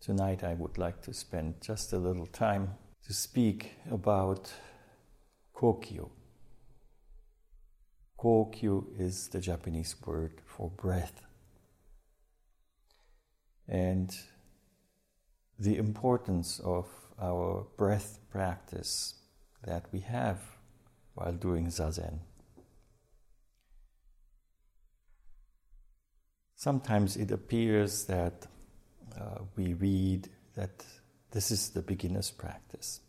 Tonight, I would like to spend just a little time to speak about Kokyu. Kokyu is the Japanese word for breath. And the importance of our breath practice that we have while doing zazen. Sometimes it appears that uh, we read that this is the beginner's practice.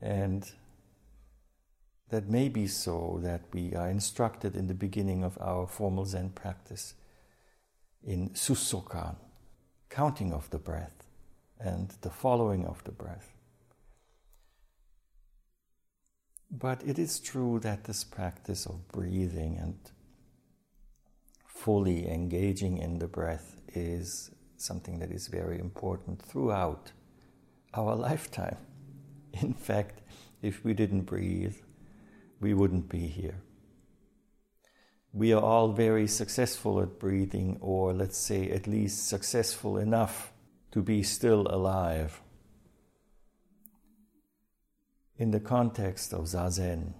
And that may be so that we are instructed in the beginning of our formal Zen practice in Susokan, counting of the breath and the following of the breath. But it is true that this practice of breathing and fully engaging in the breath is something that is very important throughout our lifetime. In fact, if we didn't breathe, we wouldn't be here. We are all very successful at breathing, or let's say at least successful enough to be still alive. In the context of Zazen,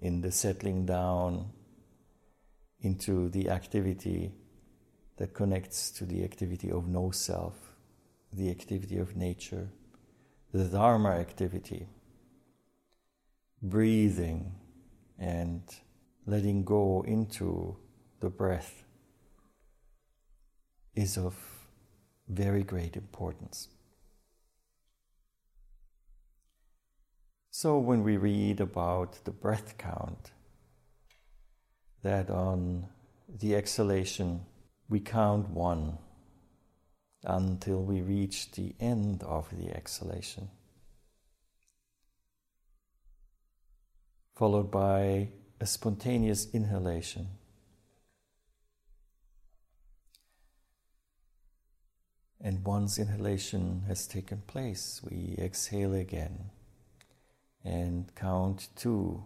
in the settling down into the activity that connects to the activity of no self, the activity of nature, the Dharma activity, breathing and letting go into the breath is of very great importance. So, when we read about the breath count, that on the exhalation we count one until we reach the end of the exhalation, followed by a spontaneous inhalation. And once inhalation has taken place, we exhale again and count two.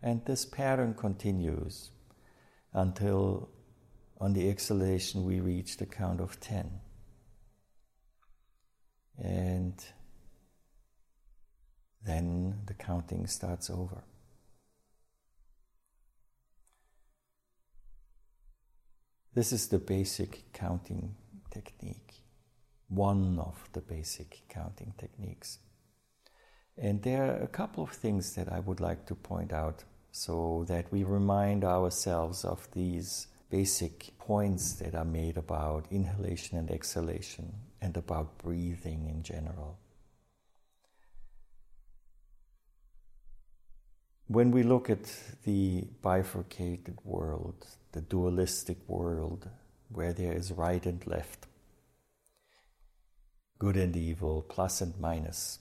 And this pattern continues until on the exhalation we reach the count of 10. And then the counting starts over. This is the basic counting technique, one of the basic counting techniques. And there are a couple of things that I would like to point out so that we remind ourselves of these basic points that are made about inhalation and exhalation and about breathing in general. When we look at the bifurcated world, the dualistic world, where there is right and left, good and evil, plus and minus,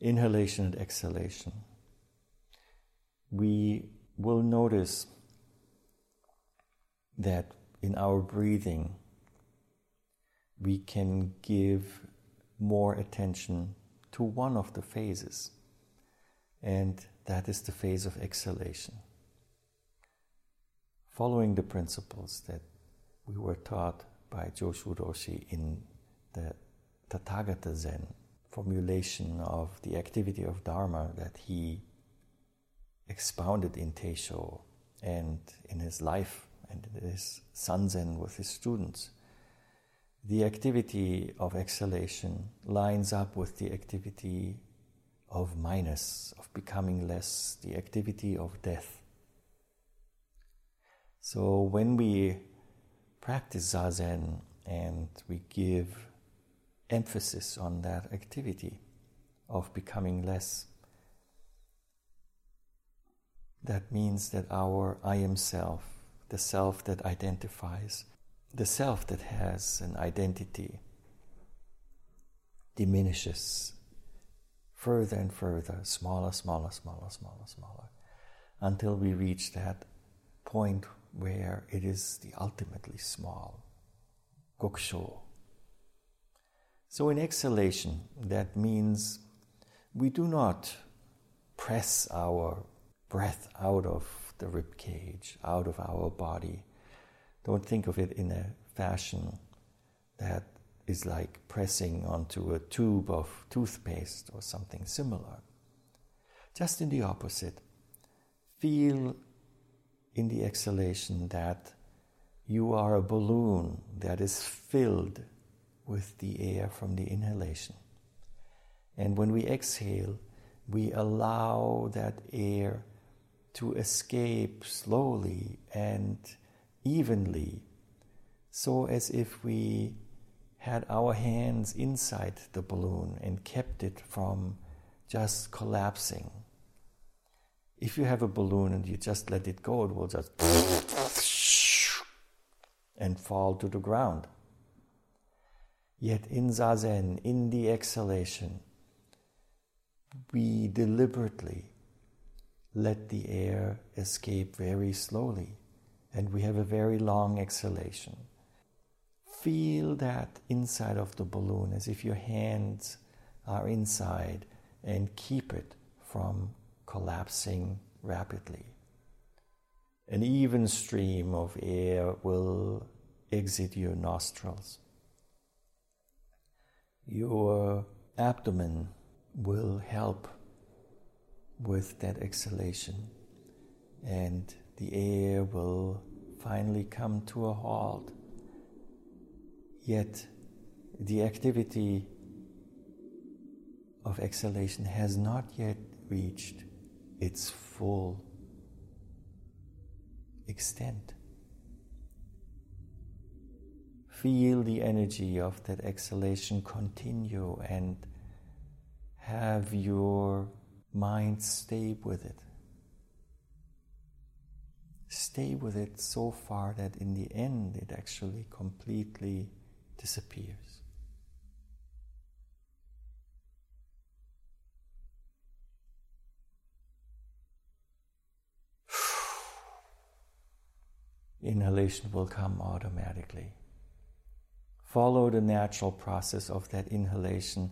inhalation and exhalation, we will notice that in our breathing we can give more attention to one of the phases, and that is the phase of exhalation. Following the principles that we were taught by Joshu Roshi in the Tathagata Zen formulation of the activity of Dharma that he expounded in Teisho and in his life and in his sanzen with his students, the activity of exhalation lines up with the activity of minus, of becoming less, the activity of death. So when we practice zazen and we give emphasis on that activity of becoming less, that means that our I am self the self that identifies, the self that has an identity, diminishes further and further, smaller, smaller, smaller, smaller, smaller, until we reach that point where it is the ultimately small, gokusho. So in exhalation, that means we do not press our breath out of the rib cage, out of our body. Don't think of it in a fashion that is like pressing onto a tube of toothpaste or something similar. Just in the opposite. Feel in the exhalation that you are a balloon that is filled with the air from the inhalation. And when we exhale, we allow that air to escape slowly and evenly, so as if we had our hands inside the balloon and kept it from just collapsing. If you have a balloon and you just let it go, it will just and fall to the ground. Yet in Zazen, in the exhalation, we deliberately let the air escape very slowly and we have a very long exhalation. Feel that inside of the balloon as if your hands are inside and keep it from collapsing rapidly. An even stream of air will exit your nostrils. Your abdomen will help with that exhalation, and the air will finally come to a halt. Yet, the activity of exhalation has not yet reached its full extent. Feel the energy of that exhalation continue and have your mind stay with it. Stay with it so far that in the end it actually completely disappears. Inhalation will come automatically. Follow the natural process of that inhalation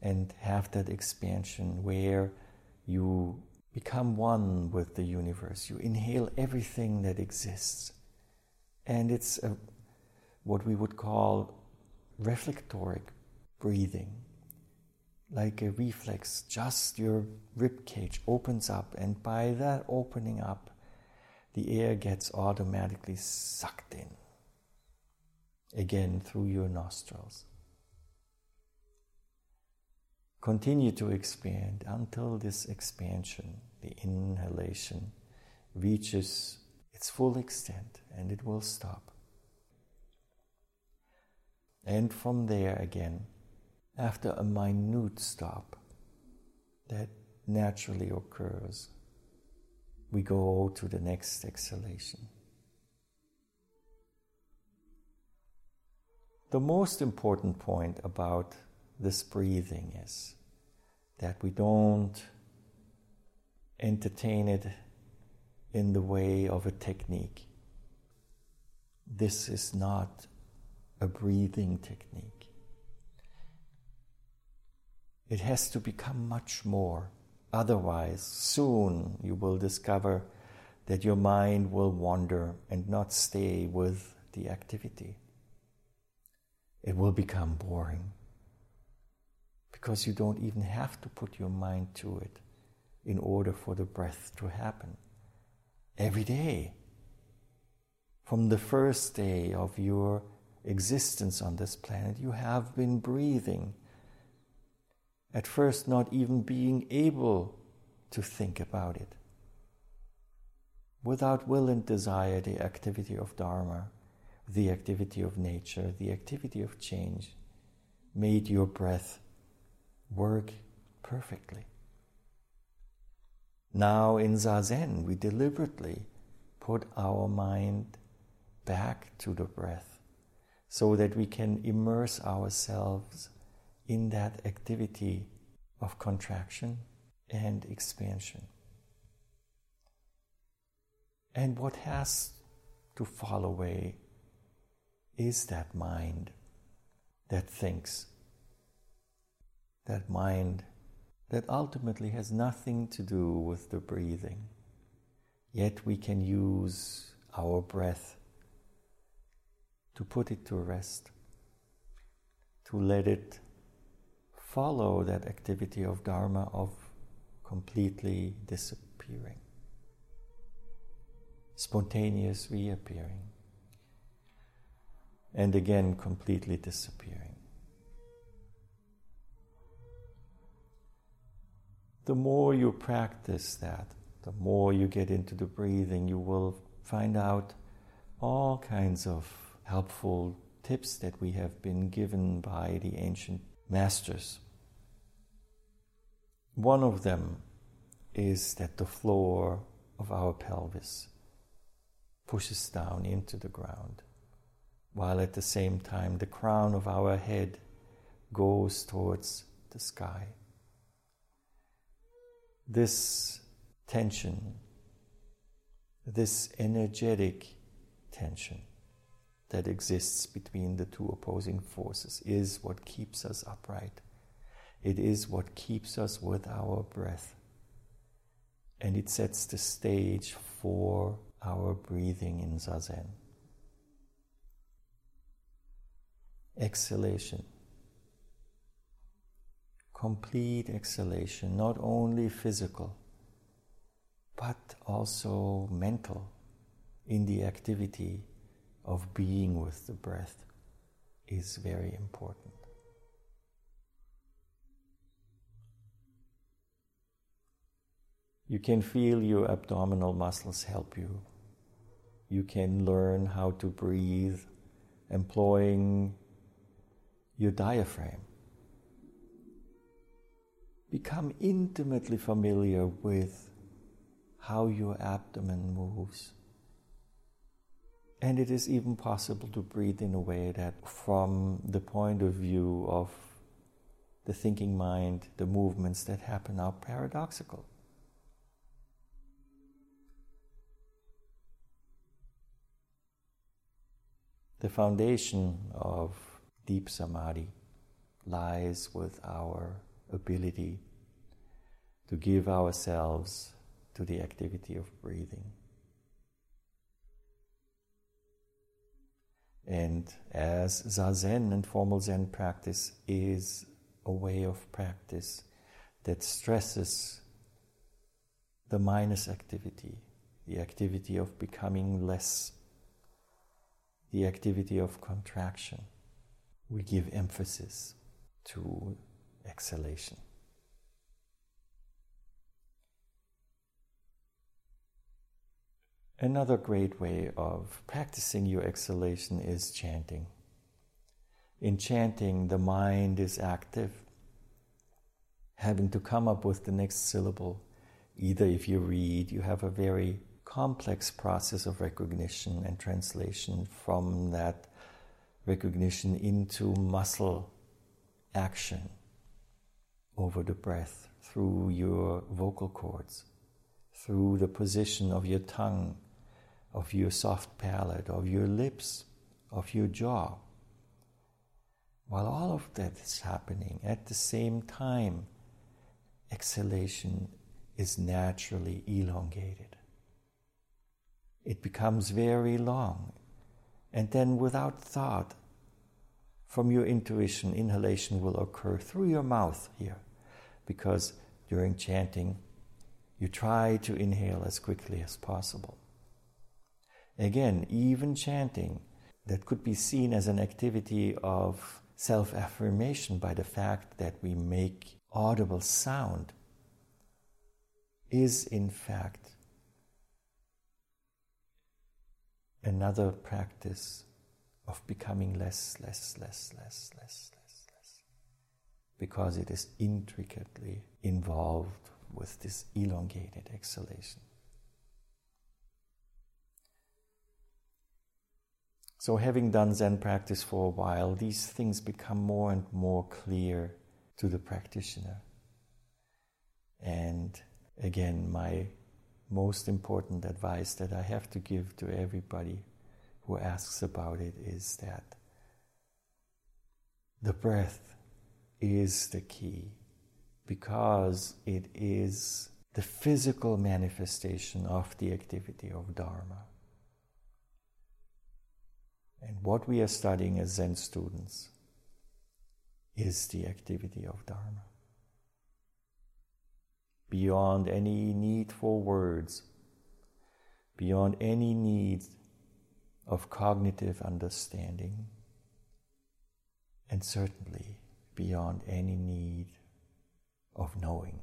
and have that expansion where you become one with the universe. You inhale everything that exists. And it's a, what we would call reflectoric breathing, like a reflex. Just your rib cage opens up, and by that opening up, the air gets automatically sucked in again through your nostrils. Continue to expand until this expansion, the inhalation, reaches its full extent and it will stop. And from there again, after a minute stop that naturally occurs, we go to the next exhalation. The most important point about this breathing is that we don't entertain it in the way of a technique. This is not a breathing technique. It has to become much more. Otherwise, soon you will discover that your mind will wander and not stay with the activity. It will become boring because you don't even have to put your mind to it in order for the breath to happen. Every day, from the first day of your existence on this planet, you have been breathing. At first, not even being able to think about it. Without will and desire, the activity of Dharma, the activity of nature, the activity of change made your breath work perfectly. Now in Zazen, we deliberately put our mind back to the breath so that we can immerse ourselves in that activity of contraction and expansion. And what has to fall away is that mind that thinks that mind that ultimately has nothing to do with the breathing. Yet we can use our breath to put it to rest, to let it follow that activity of Dharma of completely disappearing, spontaneous reappearing, and again completely disappearing. The more you practice that, the more you get into the breathing, you will find out all kinds of helpful tips that we have been given by the ancient masters. One of them is that the floor of our pelvis pushes down into the ground, while at the same time the crown of our head goes towards the sky. This tension, this energetic tension that exists between the two opposing forces is what keeps us upright. It is what keeps us with our breath. And it sets the stage for our breathing in Zazen. Exhalation. Complete exhalation, not only physical, but also mental in the activity of being with the breath is very important. You can feel your abdominal muscles help you. You can learn how to breathe employing your diaphragm. Become intimately familiar with how your abdomen moves. And it is even possible to breathe in a way that, from the point of view of the thinking mind, the movements that happen are paradoxical. The foundation of deep samadhi lies with our ability to give ourselves to the activity of breathing. And as Zazen and formal Zen practice is a way of practice that stresses the minus activity, the activity of becoming less, the activity of contraction, we give emphasis to exhalation. Another great way of practicing your exhalation is chanting. In chanting, the mind is active, having to come up with the next syllable. Either if you read, you have a very complex process of recognition and translation from that recognition into muscle action over the breath through your vocal cords, through the position of your tongue of your soft palate, of your lips, of your jaw. While all of that is happening at the same time, exhalation is naturally elongated. It becomes very long, and then without thought, from your intuition, inhalation will occur through your mouth here, because during chanting, you try to inhale as quickly as possible. Again, even chanting that could be seen as an activity of self affirmation by the fact that we make audible sound is in fact another practice of becoming less, less, less, less, less, less, less, because it is intricately involved with this elongated exhalation. So, having done Zen practice for a while, these things become more and more clear to the practitioner. And again, my most important advice that I have to give to everybody who asks about it is that the breath is the key because it is the physical manifestation of the activity of Dharma. And what we are studying as Zen students is the activity of Dharma. Beyond any need for words, beyond any need of cognitive understanding, and certainly beyond any need of knowing.